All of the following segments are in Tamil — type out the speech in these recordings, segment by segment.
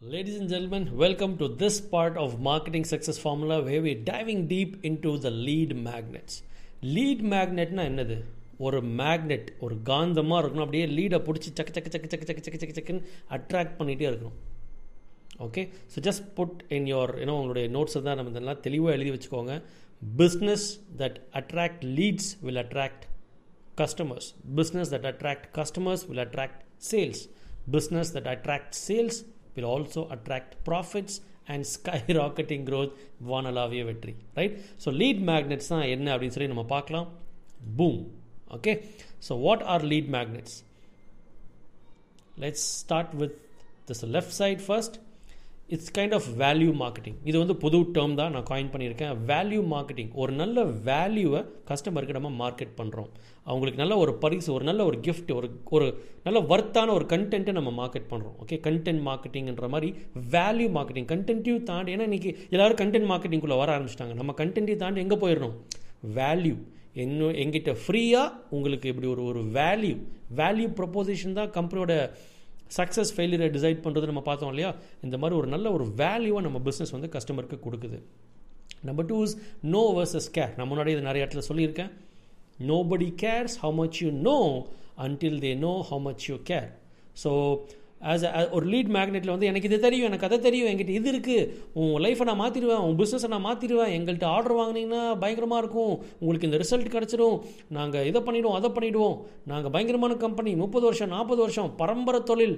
Ladies and gentlemen, welcome to this part of Marketing Success Formula where diving deep deep into the lead magnets. Lead மேக்னெட்னா என்னது ஒரு மேக்னெட் ஒரு காந்தமாக இருக்கணும் அப்படியே லீடை பிடிச்சி சக்க சக்க சக்க சக்க சக்க சக்க சக்க சக்குன்னு அட்ராக்ட் பண்ணிகிட்டே இருக்கணும் okay so just put in your ஏன்னா உங்களுடைய நோட்ஸை தான் நம்ம இதெல்லாம் தெளிவாக எழுதி வச்சுக்கோங்க business that attract leads will attract customers business that attract customers will attract sales business that attract sales will also attract profits and skyrocketing growth. வானலாவிய வெற்றி ரைட் ஸோ லீட் மேக்னெட்ஸ் தான் என்ன அப்படின்னு சொல்லி நம்ம பார்க்கலாம் boom okay so what are lead magnets let's start with this left side first it's kind of value marketing இது வந்து புது டேர்ம் தான் நான் காயின் பண்ணியிருக்கேன். வேல்யூ மார்க்கெட்டிங் ஒரு நல்ல வேல்யூவை கஸ்டமருக்கு நம்ம மார்க்கெட் பண்ணுறோம் அவங்களுக்கு நல்ல ஒரு பரிசு ஒரு நல்ல ஒரு கிஃப்ட் ஒரு ஒரு நல்ல ஒர்த்தான ஒரு கண்டென்ட்டை நம்ம மார்க்கெட் பண்ணுறோம் ஓகே கண்டென்ட் மார்க்கெட்டிங்ன்ற மாதிரி வேல்யூ மார்க்கெட்டிங் கண்டென்ட்டையும் தாண்டி ஏன்னா இன்றைக்கி எல்லோரும் கண்டென்ட் மார்க்கெட்டிங்குள்ளே வர ஆரம்பிச்சிட்டாங்க. நம்ம கண்டென்ட்டையும் தாண்டி எங்கே போயிடணும்? வேல்யூ என்ன எங்கிட்ட ஃப்ரீயாக உங்களுக்கு இப்படி ஒரு ஒரு வேல்யூ வேல்யூ ப்ரொப்போசிஷன் தான் கம்பெனியோட சக்ஸஸ் ஃபெயிலியரை டிசைட் பண்ணுறது நம்ம பார்த்தோம் இல்லையா? இந்த மாதிரி ஒரு நல்ல ஒரு வேல்யூவாக நம்ம பிஸ்னஸ் வந்து கஸ்டமருக்கு கொடுக்குது. Number two is no versus care நான் முன்னாடி இது நிறைய இடத்துல சொல்லியிருக்கேன். Nobody cares how much you know until they know how much you care so as ஒரு லீட் மேக்னெட்டில் வந்து எனக்கு இது தெரியும் எனக்கு அதை தெரியும் என்கிட்ட இது இருக்குது உன் லைஃப்பை நான் மாற்றிடுவேன் உன் பிஸ்னஸை நான் மாற்றிடுவேன் எங்கள்கிட்ட ஆர்டர் வாங்கினீங்கன்னா பயங்கரமாக இருக்கும். உங்களுக்கு இந்த ரிசல்ட் கிடச்சிரும். நாங்கள் இதை பண்ணிவிடுவோம் அதை பண்ணிவிடுவோம் நாங்கள் பயங்கரமான கம்பெனி முப்பது வருஷம் நாற்பது வருஷம் பரம்பரை தொழில்.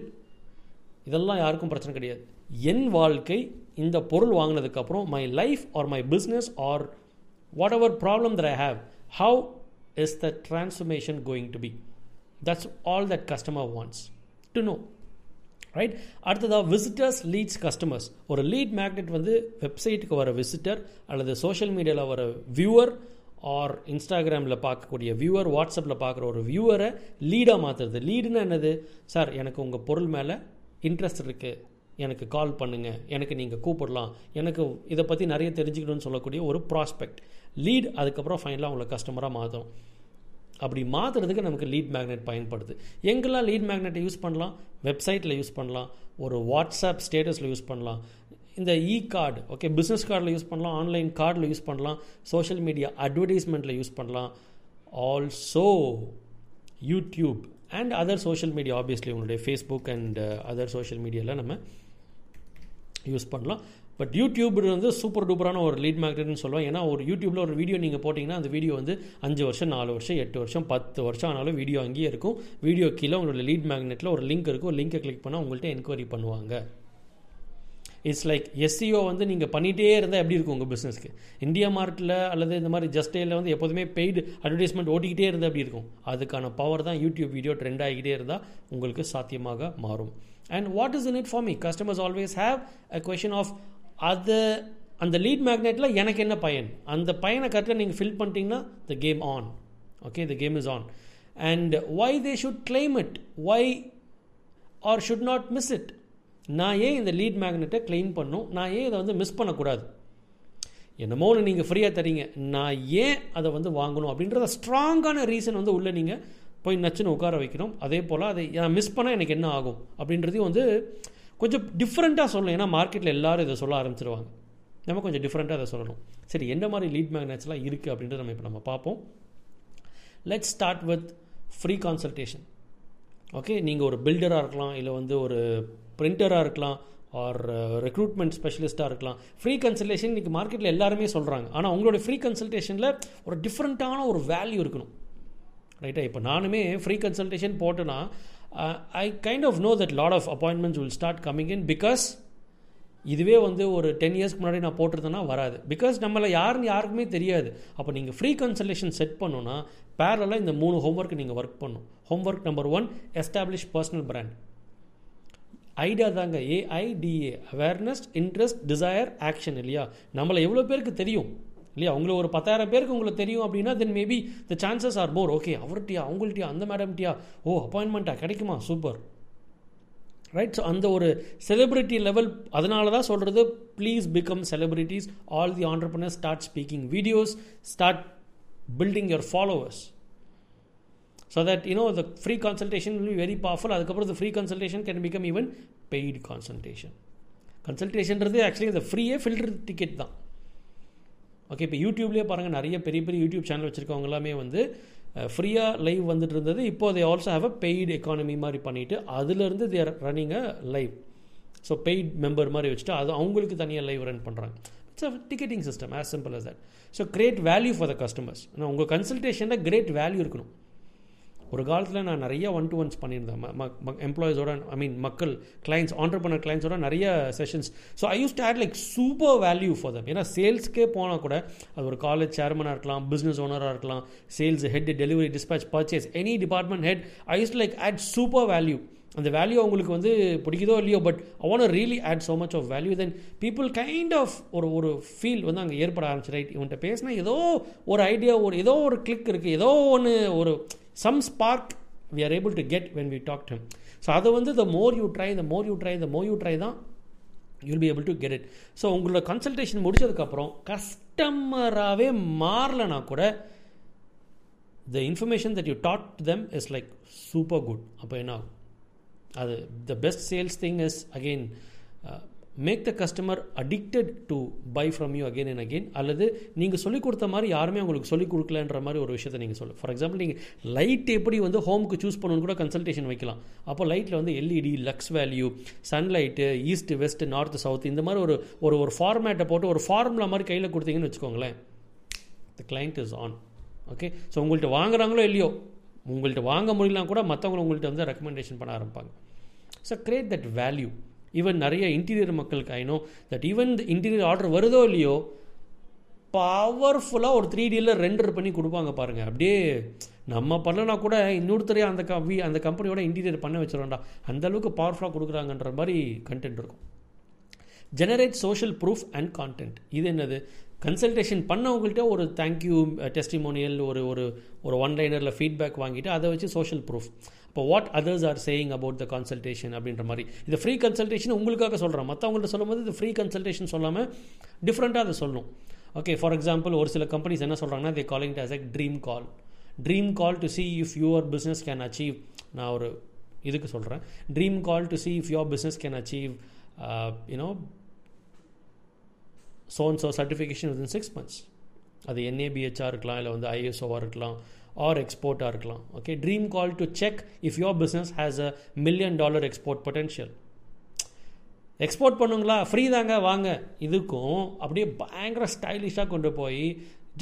இதெல்லாம் யாருக்கும் பிரச்சனை கிடையாது. என் வாழ்க்கை இந்த பொருள் வாங்கினதுக்கப்புறம் my life or my business or whatever problem that I have how is the transformation going to be that's all that customer wants to know right அடுத்ததாக விசிட்டர்ஸ் லீட்ஸ் கஸ்டமர்ஸ் ஒரு லீட் மேக்னெட் வந்து வெப்சைட்டுக்கு வர விசிட்டர் அல்லது சோஷியல் மீடியாவில் வர வியூவர் ஆர் இன்ஸ்டாகிராமில் பார்க்கக்கூடிய வியூவர் வாட்ஸ்அப்பில் பார்க்குற ஒரு வியூவரை லீடாக மாற்றுறது லீடுனா என்னது? சார் எனக்கு உங்கள் பொருள் மேலே இன்ட்ரெஸ்ட் இருக்குது எனக்கு கால் பண்ணுங்கள் எனக்கு நீங்கள் கூப்பிடலாம். எனக்கு இதை பற்றி நிறைய தெரிஞ்சுக்கணும்னு சொல்லக்கூடிய ஒரு ப்ராஸ்பெக்ட் லீட் அதுக்கப்புறம் ஃபைனலாக உங்களை கஸ்டமராக மாற்றும் அப்படி மாற்றுறதுக்கு நமக்கு லீட் மேக்னெட் பயன்படுது. எங்கெல்லாம் லீட் மேக்னெட்டை யூஸ் பண்ணலாம்? வெப்சைட்டில் யூஸ் பண்ணலாம். ஒரு வாட்ஸ்அப் ஸ்டேட்டஸில் யூஸ் பண்ணலாம். இந்த இ கார்டு ஓகே பிஸ்னஸ் கார்டில் யூஸ் பண்ணலாம். ஆன்லைன் கார்டில் யூஸ் பண்ணலாம். சோஷியல் மீடியா அட்வர்டைஸ்மெண்ட்டில் யூஸ் பண்ணலாம். Also YouTube and other social media obviously உங்களுடைய ஃபேஸ்புக் அண்ட் அதர் சோஷியல் மீடியாவில் நம்ம யூஸ் பண்ணலாம். பட் யூடியூப் வந்து சூப்பர் டூப்பரான ஒரு லீட் மேக்னெட்னு சொல்லுவோம் ஏன்னா ஒரு யூடியூப்பில் ஒரு வீடியோ நீங்கள் போட்டிங்கன்னா அந்த வீடியோ வந்து அஞ்சு வருஷம் நாலு வருஷம் எட்டு வருஷம் பத்து வருஷம் ஆனாலும் வீடியோ அங்கேயே இருக்கும். வீடியோ கீழே உங்களோட லீட் மேக்னெட்டில் ஒரு லிங்க் இருக்கும். லிங்கை கிளிக் பண்ணால் உங்கள்கிட்ட என்கொயரி பண்ணுவாங்க. இட்ஸ் லைக் எஸ்சிஓ வந்து நீங்கள் பண்ணிகிட்டே இருந்தால் எப்படி இருக்கும் உங்கள் பிஸ்னஸ்க்கு இந்தியா மார்ட்டில் அல்லது இந்த மாதிரி ஜஸ்டேயில் வந்து எப்போதுமே பெய்டு அட்வர்டைஸ்மெண்ட் ஓட்டிக்கிட்டே இருந்தால் எப்படி இருக்கும்? அதுக்கான பவர் தான் யூடியூப் வீடியோ ட்ரெண்ட் ஆகிக்கிட்டே இருந்தால் உங்களுக்கு சாத்தியமாக மாறும். And what is in it for me customers always have a question of அது அந்த லீட் மேக்னெட்டில் எனக்கு என்ன பயன்? அந்த பயனை கரெக்டாக நீங்கள் ஃபில் பண்ணிட்டீங்கன்னா the game on okay the game is on and why they should claim it why are should not miss it நான் ஏன் இந்த லீட் மேக்னெட்டை கிளைம் பண்ணும்? நான் ஏன் இதை வந்து மிஸ் பண்ணக்கூடாது? என்னமோ ஒன்று நீங்கள் ஃப்ரீயாக தரீங்க நான் ஏன் அதை வந்து வாங்கணும்? அப்படின்றத ஸ்ட்ராங்கான ரீசன் வந்து உள்ளே நீங்கள் போய் நச்சுன்னு உட்கார வைக்கணும். அதே போல் அதை நான் மிஸ் பண்ணால் எனக்கு என்ன ஆகும்? அப்படின்றதையும் வந்து கொஞ்சம் டிஃப்ரெண்ட்டாக சொல்லணும். ஏன்னா மார்க்கெட்டில் எல்லோரும் இதை சொல்ல ஆரம்பிச்சிருவாங்க. நம்ம கொஞ்சம் டிஃப்ரெண்ட்டாக அதை சொல்லணும். சரி எந்த மாதிரி லீட் மேக்னட்ஸ்லாம் இருக்குது அப்படின்றத நம்ம இப்போ நம்ம பார்ப்போம். Let start with free consultation okay நீங்கள் ஒரு பில்டராக இருக்கலாம் இல்லை வந்து ஒரு பிரிண்டராக இருக்கலாம் ஆர் ரெக்ரூட்மெண்ட் ஸ்பெஷலிஸ்ட்டாக இருக்கலாம். ஃப்ரீ கன்சல்டேஷன் இன்றைக்கி மார்க்கெட்டில் எல்லாருமே சொல்கிறாங்க ஆனால் உங்களுடைய ஃப்ரீ கன்சல்டேஷனில் ஒரு டிஃப்ரெண்ட்டான ஒரு வேல்யூ இருக்கணும். ரைட்டாக இப்போ நானுமே ஃப்ரீ கன்சல்டேஷன் போட்டேன்னா I kind of know that lot of appointments will start coming in because இதுவே வந்து ஒரு டென் இயர்ஸ்க்கு முன்னாடி நான் போட்டிருந்தேன்னா வராது. பிகாஸ் நம்மளை யாருன்னு யாருக்குமே தெரியாது. அப்போ நீங்கள் ஃப்ரீ கன்சல்டேஷன் செட் பண்ணுன்னா பேரலாக இந்த மூணு ஹோம்ஒர்க் நீங்கள் ஒர்க் பண்ணணும் homework number one establish personal brand idea தாங்க AIDA awareness interest desire action இல்லையா? நம்மளை எவ்வளோ பேருக்கு தெரியும்? இல்லையா? உங்களை ஒரு பத்தாயிரம் பேருக்கு உங்களுக்கு தெரியும் அப்படின்னா then maybe the chances are poor okay அவர்கிட்டயா அவங்கள்ட்டியா அந்த மேடம்ட்டியா ஓ அப்பாயின்மெண்ட்டா கிடைக்குமா? சூப்பர் ரைட் ஸோ அந்த ஒரு செலிபிரிட்டி லெவல் அதனால தான் சொல்கிறது please become celebrities all the entrepreneurs start speaking videos start building your followers so that you know the free consultation will be very powerful அதுக்கப்புறம் இந்த free consultation can become even paid consultation கன்சல்டேஷன்றது actually இந்த ஃப்ரீயே ஃபில்டர் டிக்கெட் தான். ஓகே இப்போ யூடியூப்லேயே பாருங்கள் நிறைய பெரிய பெரிய யூடியூப் சேனல் வச்சுருக்கவங்க எல்லாமே வந்து ஃப்ரீயாக லைவ் வந்துட்டு இருந்தது. இப்போ they also have a paid economy மாதிரி பண்ணிவிட்டு அதுலேருந்து they're running a live so paid member மாதிரி வச்சுட்டு அது அவங்களுக்கு தனியாக லைவ் ரன் பண்ணுறாங்க it's a ticketing system as simple as that so great value for the customers ஆனால் உங்கள் கன்சல்டேஷனில் கிரேட் வேல்யூ இருக்கணும். ஒரு காலத்தில் நான் நிறைய ஒன் டு ஒன்ஸ் பண்ணியிருந்தேன் எம்ப்ளாயிஸோட ஐ மீன் மக்கள் கிளைண்ட்ஸ் ஆண்டர்பனர் கிளைண்ட்ஸோட நிறைய sessions so I use to add like super value for them ஏன்னா சேல்ஸ்க்கே போனால் கூட அது ஒரு காலேஜ் சேர்மனாக இருக்கலாம் பிஸ்னஸ் ஓனராக இருக்கலாம் sales head delivery dispatch purchase any department head I use like add super value அந்த வேல்யூ அவங்களுக்கு வந்து பிடிக்குதோ இல்லையோ but I want really add so much of value then people kind of ஒரு ஒரு ஃபீல் வந்து அங்கே ஏற்பட ஆரம்பிச்சு ரைட் இவன்கிட்ட பேசினா ஏதோ ஒரு ஐடியா ஒரு ஏதோ ஒரு கிளிக் இருக்குது ஏதோ ஒன்று ஒரு some spark we are able to get when we talk to so அதை வந்து the more you try the more you try the more you try தான் you'll be able to get it so உங்களோட கன்சல்டேஷன் முடிச்சதுக்கப்புறம் கஸ்டமராகவே மாறலனா கூட the information that you taught them is like super good அப்போ என்ன ஆகும்? அது the best sales thing is again make the customer addicted to buy from you again and again அல்லது நீங்கள் சொல்லிக் கொடுத்த மாதிரி யாருமே உங்களுக்கு சொல்லிக் கொடுக்கலன்ற மாதிரி ஒரு விஷயத்தை நீங்கள் சொல்லு. ஃபார் எக்ஸாம்பிள் நீங்கள் லைட் எப்படி வந்து ஹோமுக்கு சூஸ் பண்ணணும்னு கூட கன்சல்டேஷன் வைக்கலாம். அப்போ லைட்டில் வந்து LED lux value sunlight east west north south இந்த மாதிரி ஒரு ஒரு ஒரு ஃபார்மேட்டை போட்டு ஒரு ஃபார்முலா மாதிரி கையில் கொடுத்தீங்கன்னு வச்சுக்கோங்களேன். The client is on okay so உங்கள்கிட்ட வாங்குறாங்களோ இல்லையோ உங்கள்கிட்ட வாங்க முடியலாம் கூட மற்றவங்களை உங்கள்கிட்ட வந்து ரெக்கமெண்டேஷன் பண்ண ஆரம்பிப்பாங்க. So create that value even நிறைய இன்டீரியர் மக்களுக்கு I know that even interior order வருதோ இல்லையோ பவர்ஃபுல்லாக ஒரு த்ரீ டியில் ரெண்டர் பண்ணி கொடுப்பாங்க பாருங்கள் அப்படியே நம்ம பண்ணனா கூட இன்னொருத்தரையும் அந்த கவி அந்த கம்பெனியோட இன்டீரியர் பண்ண வச்சிடறோம்டா அந்த அளவுக்கு பவர்ஃபுல்லாக கொடுக்குறாங்கன்ற மாதிரி கண்டென்ட் இருக்கும். Generate social proof and content இது என்னது? கன்சல்டேஷன் பண்ணவங்கள்ட்ட ஒரு தேங்க்யூ டெஸ்டிமோனியல் ஒரு ஒரு ஒரு ஒன்லைனரில் ஃபீட்பேக் வாங்கிட்டு அதை வச்சு சோஷியல் ப்ரூஃப் இப்போ what others are saying about the consultation அப்படின்ற மாதிரி. இது ஃப்ரீ கன்சல்டேஷன் உங்களுக்காக சொல்கிறேன் மற்றவங்கள்ட்ட சொல்லும்போது இது ஃப்ரீ கன்சல்டேஷன் சொல்லாமல் டிஃப்ரெண்ட்டாக அதை சொல்லணும். ஓகே ஃபார் எக்ஸாம்பிள் ஒரு சில கம்பெனிஸ் என்ன சொல்கிறாங்கன்னா they calling as a dream call dream call to see if your business can achieve நான் ஒரு இதுக்கு சொல்கிறேன் dream call to see if your business can achieve you know so and so certification within six months அது என்ஏபிஹெச்ஆர் இருக்கலாம் இல்லை வந்து ஐஎஸ்ஓவாக இருக்கலாம். ஆர் எக்ஸ்போர்ட்டாக இருக்கலாம். Okay dream call to check if your business has a million dollar export potential export பண்ணுங்களா? ஃப்ரீ தாங்க வாங்க. இதுக்கும் அப்படியே பயங்கர ஸ்டைலிஷாக கொண்டு போய்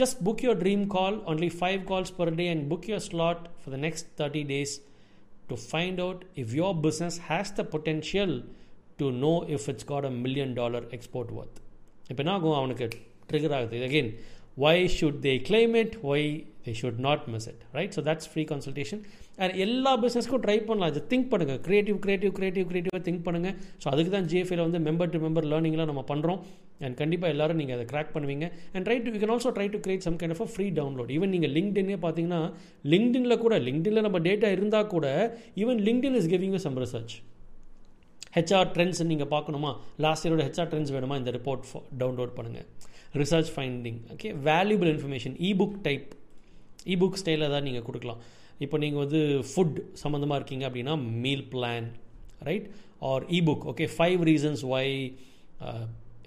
just book your dream call only five calls per day and book your slot for the next thirty days to find out if your business has the potential to know if it's got a million dollar export worth இப்போ என்ன ஆகும்? அவனுக்கு ட்ரிகர் ஆகுது. Again why should they claim it? Why they should not miss it right? So that's free consultation. And எல்லா பிஸ்னஸ்க்கும் ட்ரை பண்ணலாம். இது திங்க் பண்ணுங்கள் க்ரியேட்டிவ் க்ரியேட்டிவ் க்ரியேட்டிவ் க்ரியேட்டிவாக திங்க் பண்ணுங்கள் ஸோ அதுக்கு தான் ஜிஎஃப்ஐயில் வந்து மெம்பர் டு மெம்பர் லேர்னிங்லாம் நம்ம பண்ணுறோம் அண்ட் கண்டிப்பாக எல்லோரும் நீங்கள் அதை கிராக் பண்ணுவீங்க. And try to you can also try to create some kind of free download even நீங்கள் லிங்க்டின்னே பார்த்தீங்கன்னா லிங்க்டினில் கூட லிங்க்டினில் நம்ம டேட்டா இருந்தால் கூட even LinkedIn is giving some research HR trends நீங்கள் பார்க்கணுமா? லாஸ்ட் இயரோட ஹெச்ஆர் ட்ரெண்ட்ஸ் வேணுமா? இந்த ரிப்போர்ட் டவுன்லோட் பண்ணுங்கள் research finding okay valuable information ebook type ebook ஸ்டைலில் தான் நீங்கள் கொடுக்கலாம். இப்போ நீங்கள் வந்து ஃபுட் சம்மந்தமாக இருக்கீங்க அப்படின்னா meal plan right or ebook okay five reasons why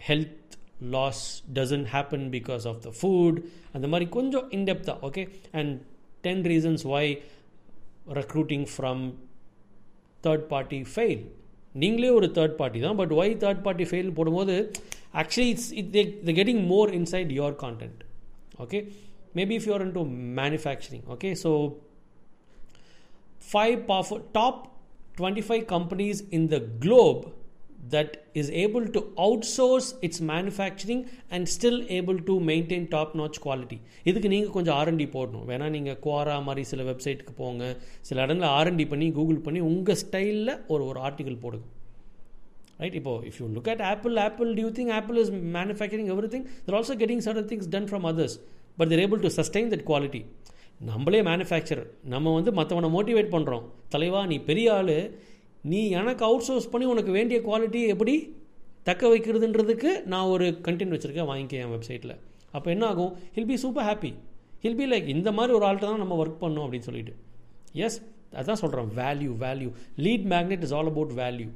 health loss doesn't happen because of the food அந்த மாதிரி கொஞ்சம் இன்டெப்த்தாக okay and ten reasons why recruiting from third party fail நீங்களே ஒரு தேர்ட் பார்ட்டி தான் but why third party fail போடும்போது actually it's it, they, they're getting more inside your content okay maybe if you're into manufacturing okay so five powerful top 25 companies in the globe that is able to outsource its manufacturing and still able to maintain top notch quality இதுக்கு நீங்கள் கொஞ்சம் ஆர்என்டி போடணும் வேணா நீங்கள் குவாரா மாதிரி சில வெப்சைட்டுக்கு போங்க சில இடங்களில் ஆர்என்டி பண்ணி கூகுள் பண்ணி உங்கள் ஸ்டைலில் ஒரு ஒரு ஆர்டிகல் போடுங்க right? இப்போ if you look at apple apple do you think apple is manufacturing everything? They're also getting certain things done from others but they're able to sustain that quality. நம்மளே மேனுஃபேக்சர் நம்ம வந்து மற்றவனை மோட்டிவேட் பண்ணுறோம் தலைவா நீ பெரிய ஆள். நீ எனக்கு அவுட் சோர்ஸ் பண்ணி உனக்கு வேண்டிய குவாலிட்டி எப்படி தக்க வைக்கிறதுன்றதுக்கு நான் ஒரு கண்டென்ட் வச்சுருக்கேன் வாங்கிக்க என் வெப்சைட்டில் அப்போ என்ன ஆகும்? He'll be super happy he'll be like இந்த மாதிரி ஒரு ஆள்கிட்ட தான் நம்ம ஒர்க் பண்ணோம் அப்படின்னு சொல்லிட்டு. எஸ் அதான் சொல்கிறோம் value value lead magnet is all about value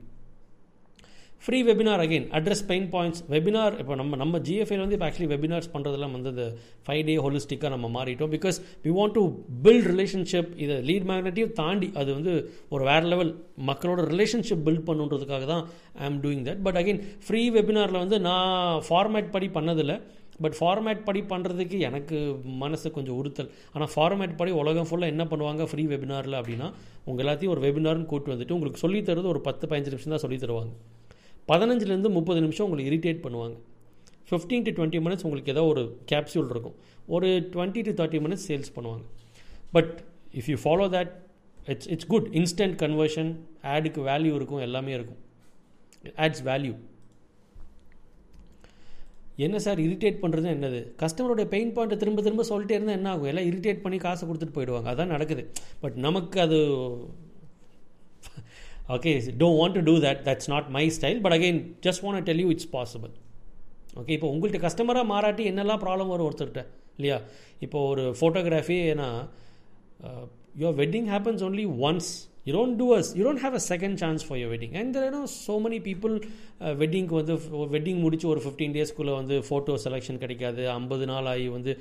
free webinar again address pain points webinar இப்போ நம்ம நம்ம ஜிஎஃப்ஐல வந்து இப்போ ஆக்சுவலி வெபினார்ஸ் பண்ணுறதெல்லாம் வந்து இந்த ஃபைவ் டே ஹோலிஸ்டிக்காக நம்ம மாறிட்டோம். Because we want to build relationship இதை லீட் மேக்னட்டையும் தாண்டி அது வந்து ஒரு வேறு லெவல் மக்களோட ரிலேஷன்ஷிப் பில்ட் பண்ணுன்றதுக்காக தான் I am doing that but again free வெபினாரில் வந்து நான் ஃபார்மேட் படி பண்ணதில்லை. பட் ஃபார்மேட் படி பண்ணுறதுக்கு எனக்கு மனசு கொஞ்சம் உறுத்தல். ஆனால் ஃபார்மேட் படி உலகம் ஃபுல்லாக என்ன பண்ணுவாங்க ஃப்ரீ வெபினாரில் அப்படின்னா உங்கள் எல்லாத்தையும் ஒரு வெபினார்னு கூட்டு வந்துட்டு உங்களுக்கு சொல்லித் தருவது ஒரு பத்து பதினஞ்சு நிமிஷம் தான் சொல்லி தருவாங்க. பதினஞ்சுலேருந்து முப்பது நிமிஷம் உங்களை இரிட்டேட் பண்ணுவாங்க. ஃபிஃப்டீன் டு டுவெண்ட்டி மினிட்ஸ் உங்களுக்கு ஏதோ ஒரு கேப்சியூல் இருக்கும். ஒரு twenty to thirty minutes sales பண்ணுவாங்க. But if you follow that it's it's good instant conversion ஆடுக்கு வேல்யூ இருக்கும் எல்லாமே இருக்கும். ஆட்ஸ் வேல்யூ என்ன சார் இரிட்டேட் பண்ணுறது என்னது? கஸ்டமரோட பெயின் பாயிண்ட்டை திரும்ப திரும்ப சொல்லிட்டே இருந்தால் என்ன ஆகும்? எல்லாம் இரிட்டேட் பண்ணி காசை கொடுத்துட்டு போயிடுவாங்க. அதான் நடக்குது. பட் நமக்கு அது okay don't want to do that that's not my style but again just want tell you it's possible okay இப்போ உங்கள்கிட்ட கஸ்டமராக மாறாட்டி என்னெல்லாம் ப்ராப்ளம் வரும் ஒருத்தர்கிட்ட இல்லையா? இப்போ ஒரு ஃபோட்டோகிராஃபி ஏன்னா your wedding happens only once you don't do us you don't have a second chance for your wedding and there no so many people வெட்டிங்க்கு வந்து வெட்டிங் முடித்து ஒரு ஃபிஃப்டீன் டேஸ்க்குள்ளே வந்து ஃபோட்டோ செலெக்ஷன் கிடைக்காது. ஐம்பது நாள் ஆகி வந்து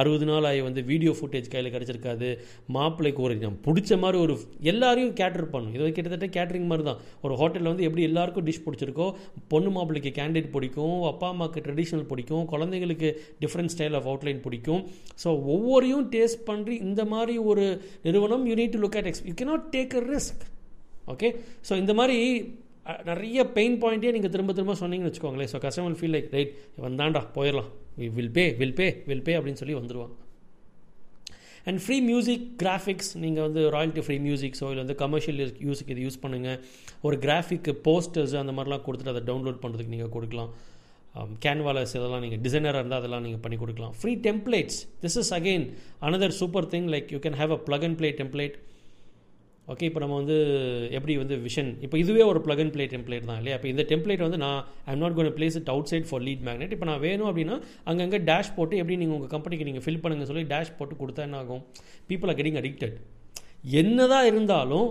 அறுபது நாள் ஆகி வந்து வீடியோ ஃபுட்டேஜ் கையில் கிடச்சிருக்காது. மாப்பிள்ளைக்கு ஒரு பிடிச்ச மாதிரி ஒரு எல்லாரையும் கேட்டர் பண்ணும். இது கிட்டத்தட்ட கேட்டரிங் மாதிரி தான். ஒரு ஹோட்டலில் வந்து எப்படி எல்லாருக்கும் டிஷ் பிடிச்சிருக்கோ பொண்ணு மாப்பிள்ளைக்கு கேண்டிடேட் பிடிக்கும் அப்பா அம்மாவுக்கு ட்ரெடிஷ்னல் பிடிக்கும் குழந்தைங்களுக்கு டிஃப்ரெண்ட் ஸ்டைல் ஆஃப் அவுட்லைன் பிடிக்கும். ஸோ ஒவ்வொரையும் டேஸ்ட் பண்ணி இந்த மாதிரி ஒரு நிறுவனம் you need to look at X you cannot take a risk okay so இந்த மாதிரி நிறைய பெயின் பாயிண்ட்டே நீங்கள் திரும்ப திரும்ப சொன்னீங்கன்னு வச்சுக்கோங்களேன். So customer feel like right வந்தாண்டா போயிடலாம். Will pay will pay will pay அப்படின்னு சொல்லி வந்துடுவாங்க அண்ட் ஃப்ரீ மியூசிக் கிராஃபிக்ஸ் நீங்கள் வந்து ராயல்ட்டி ஃப்ரீ மியூசிக்ஸோ இல்லை வந்து கமர்ஷியல் யூஸுக்கு இது யூஸ் பண்ணுங்கள் ஒரு கிராஃபிக் போஸ்டர்ஸ் அந்த மாதிரிலாம் கொடுத்துட்டு அதை டவுன்லோட் பண்ணுறதுக்கு நீங்கள் கொடுக்கலாம். கேன்வாலஸ் இதெல்லாம் நீங்கள் டிசைனராக இருந்தால் அதெல்லாம் நீங்கள் பண்ணி கொடுக்கலாம். Free templates this is again another super thing like you can have a plug and play template okay இப்போ நம்ம வந்து எப்படி வந்து விஷன் இப்போ இதுவே ஒரு ப்ளக் அண்ட் ப்ளே டெம்ப்ளேட் தான் இல்லையா? இப்போ இந்த டெம்ப்ளேட் வந்து நான் I'm not gonna place it outside for lead magnet இப்போ நான் வேணும் அப்படின்னா அங்கங்கே டேஷ் போட்டு எப்படி நீங்கள் உங்கள் கம்பெனிக்கு நீங்கள் ஃபில் பண்ணுங்க சொல்லி டேஷ் போட்டு கொடுத்தா என்ன ஆகும்? பீப்புள் ஆர் கெட்டிங் அடிக்டட் என்னதான் இருந்தாலும்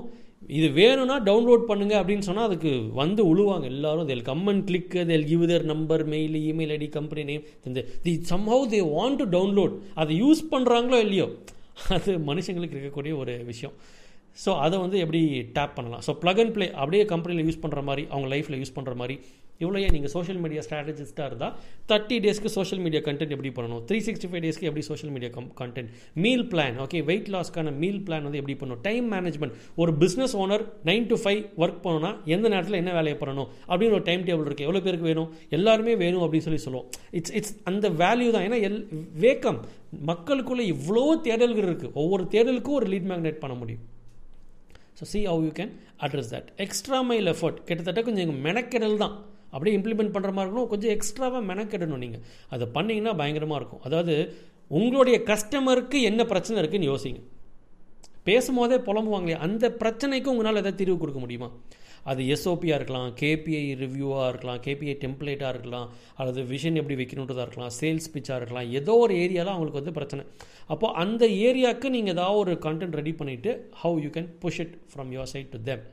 இது வேணும்னா டவுன்லோட் பண்ணுங்க அப்படின்னு சொன்னால் அதுக்கு வந்து உழுவாங்க எல்லாரும். They'll come and click they'll give their number mail email ID company name இந்த the somehow they want to download அதை யூஸ் பண்ணுறாங்களோ இல்லையோ? அது மனுஷங்களுக்கு இருக்கக்கூடிய ஒரு விஷயம். ஸோ அதை வந்து எப்படி டேப் பண்ணலாம்? ஸோ ப்ளக் அண்ட் ப்ளே அப்படியே கம்பெனியில் யூஸ் பண்ணுற மாதிரி அவங்க லைஃப்பில் யூஸ் பண்ணுற மாதிரி இவ்வளோயே நீங்கள் சோஷியல் மீடியா ஸ்ட்ராட்டஜிஸ்ட்டாக இருந்தால் தேர்ட்டி டேஸ்க்கு சோஷியல் மீடியா கண்டென்ட் எப்படி பண்ணணும்? த்ரீ சிக்ஸ்டி ஃபைவ் டேஸ்க்கு எப்படி social media come content meal plan okay weight லாஸ்க்கான meal plan வந்து எப்படி பண்ணணும்? டைம் மேனேஜ்மெண்ட் ஒரு business owner nine to five work பண்ணணும்னா எந்த நேரத்தில் என்ன வேலையை பண்ணணும்? அப்படின்னு ஒரு டைம் டேபிள் இருக்குது எவ்வளோ பேருக்கு வேணும்? எல்லாருமே வேணும் அப்படின்னு சொல்லி சொல்லுவோம். இட்ஸ் இட்ஸ் அந்த வேல்யூ தான். ஏன்னா எல் வேக்கம். மக்களுக்குள்ளே இவ்வளோ தேடல்கள் இருக்குது ஒவ்வொரு தேடலுக்கும் ஒரு லீட் மேக்னேட் பண்ண முடியும். So see how you can address that extra mile effort கிட்டத்தட்ட கொஞ்சம் மெனக்கெடல் தான். அப்படியே இம்ப்ளிமெண்ட் பண்ணுற மாதிரி இருக்கணும். கொஞ்சம் எக்ஸ்ட்ராவாக மெனக்கெடணும் நீங்கள் அதை பண்ணிங்கன்னா பயங்கரமாக இருக்கும். அதாவது உங்களுடைய கஸ்டமருக்கு என்ன பிரச்சனை இருக்குதுன்னு யோசிங்க. பேசும்போதே புலம்புவாங்களே அந்த பிரச்சனைக்கு உங்களால் எதாவது தீர்வு கொடுக்க முடியுமா? அது எஸ்ஓபியாக இருக்கலாம் கேபிஐ ரிவ்யூவாக இருக்கலாம் கேபிஐ டெம்ப்ளேட்டாக இருக்கலாம் அல்லது விஷன் எப்படி வைக்கணுன்றதாக இருக்கலாம் சேல்ஸ் பிச்சாக இருக்கலாம் ஏதோ ஒரு ஏரியாவில் அவங்களுக்கு வந்து பிரச்சனை. அப்போ அந்த ஏரியாவுக்கு நீங்கள் ஏதாவது ஒரு கண்டென்ட் ரெடி பண்ணிவிட்டு how you can push it from your side to them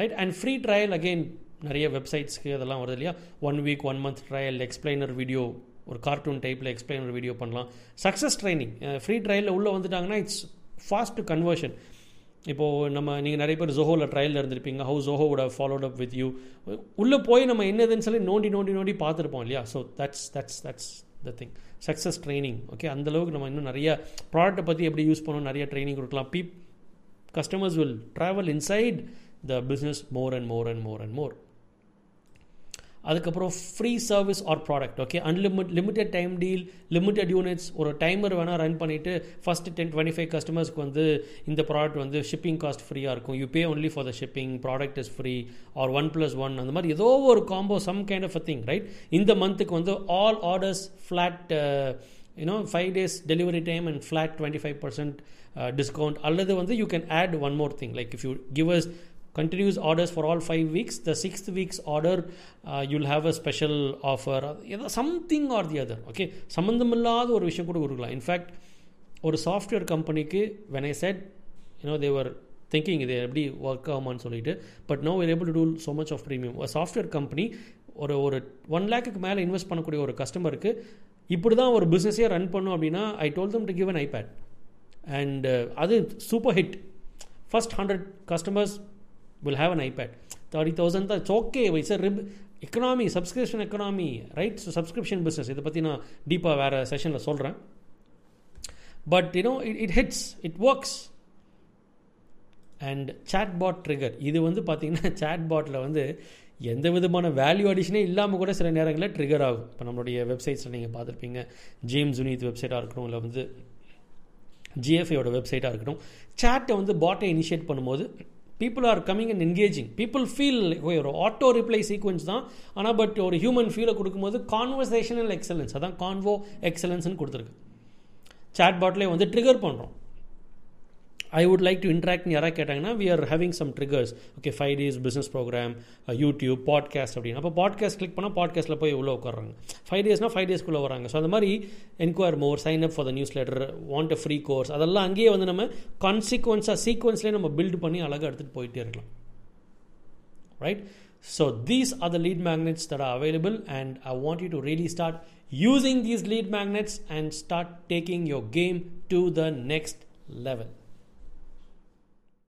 right and free trial again நிறைய வெப்சைட்ஸ்க்கு அதெல்லாம் வருது இல்லையா? One week one month trial explainer video ஒரு கார்ட்டூன் டைப்பில் எக்ஸ்பிளைனர் வீடியோ பண்ணலாம். சக்ஸஸ் ட்ரைனிங் ஃப்ரீ ட்ரையலில் உள்ளே வந்துட்டாங்கன்னா இட்ஸ் ஃபாஸ்ட் கன்வர்ஷன் இப்போது நம்ம நீங்கள் நிறைய பேர் ஜோஹோவில் ட்ரையலில் இருந்திருப்பீங்க how Zoho would followed up with you உள்ளே போய் நம்ம என்னதுன்னு சொல்லி நோண்டி நோண்டி நோண்டி பார்த்துருப்போம் இல்லையா? So that's that's that's the thing success training okay அந்தளவுக்கு நம்ம இன்னும் நிறைய ப்ராடக்ட்டை பற்றி எப்படி யூஸ் பண்ணணும் நிறைய ட்ரைனிங் கொடுக்கலாம். Beep customers will travel inside the business more and more and more and more அதுக்கப்புறம் free service or product okay unlimit limited time deal limited units ஒரு டைமர் வேணால் ரன் பண்ணிவிட்டு ஃபஸ்ட்டு டென் டுவெண்ட்டி ஃபைவ் கஸ்டமர்ஸ்க்கு வந்து இந்த ப்ராடக்ட் வந்து ஷிப்பிங் காஸ்ட் ஃப்ரீயாக இருக்கும். You pay only for the shipping product is free or one plus one அந்த மாதிரி ஏதோ ஒரு combo some kind of a thing right இந்த மந்த்துக்கு வந்து all orders flat you know five days delivery time and flat twenty five percent discount அல்லது வந்து you can add one more thing like if you give us continuous orders for all five weeks. The sixth week's order uh, you'll have a special offer. ஏதோ something or the other okay சம்மந்தமில்லாத ஒரு விஷயம் கூட கொடுக்கலாம் இன்ஃபேக்ட் ஒரு சாஃப்ட்வேர் கம்பெனிக்கு when I said you know they're thinking இது எப்படி ஒர்க் ஆகுமான்னு சொல்லிட்டு but no we're able to do so much of premium ஒரு சாஃப்ட்வேர் கம்பெனி ஒரு ஒரு ஒன் லேக்குக்கு மேலே இன்வெஸ்ட் பண்ணக்கூடிய ஒரு கஸ்டமருக்கு இப்படி தான் ஒரு பிஸ்னஸே ரன் பண்ணும் அப்படின்னா I told them to give an iPad and அது super hit first hundred customers will have an iPad thirty thousand தான் ஓகே வைஸ் rib economy subscription economy right so subscription business இதை பற்றி நான் டீப்பாக வேறு செஷனில் சொல்கிறேன் but you know it it hits it works and chatbot trigger இது வந்து பார்த்திங்கன்னா சாட்பாட்டில் வந்து எந்த விதமான வேல்யூ அடிஷனே இல்லாமல் கூட சில நேரங்களில் ட்ரிகர் ஆகும். இப்போ நம்மளுடைய வெப்சைட்ஸில் நீங்கள் பார்த்துருப்பீங்க. ஜேம்ஸ் ஜுனித் வெப்சைட்டாக இருக்கட்டும் இல்லை வந்து ஜிஎஃப்ஐயோட வெப்சைட்டாக இருக்கட்டும். சேட்டை வந்து பாட்டை இனிஷியேட் பண்ணும்போது people are coming and engaging people feel ஒரு ஆட்டோ ரிப்ளை சீக்வன்ஸ் தான். ஆனால் பட் ஒரு ஹியூமன் ஃபீலை கொடுக்கும்போது கான்வர்சேஷனல் எக்ஸலன்ஸ் அதான் கான்வோ எக்ஸலன்ஸ்னு கொடுத்துருக்கு. சாட் பாட்லேயே வந்து ட்ரிகர் பண்ணுறோம் ஐ வுட் லைக் டு இன்ட்ராக்ட்னு யாராவது கேட்டாங்கன்னா we are having some triggers okay five days business program YouTube podcast அப்படின்னு. அப்போ பாட்காஸ்ட் கிளிக் பண்ணால் பாட்காஸ்ட்டில் போய் உள்ளே உட்காறாங்க ஃபைவ் டேஸ்னால் ஃபைவ் டேஸ்க்குள்ளே வராங்க. ஸோ அந்த மாதிரி enquire more sign up for the newsletter want a free course அதெல்லாம் அங்கேயே வந்து நம்ம கான்சிக்வன்ஸாக சீக்வன்ஸ்லேயே நம்ம பில்ட் பண்ணி அழகாக எடுத்துகிட்டு போயிட்டே இருக்கலாம். Right so these are the lead magnets that are available and I want you to really start using these lead magnets and start taking your game to the next level.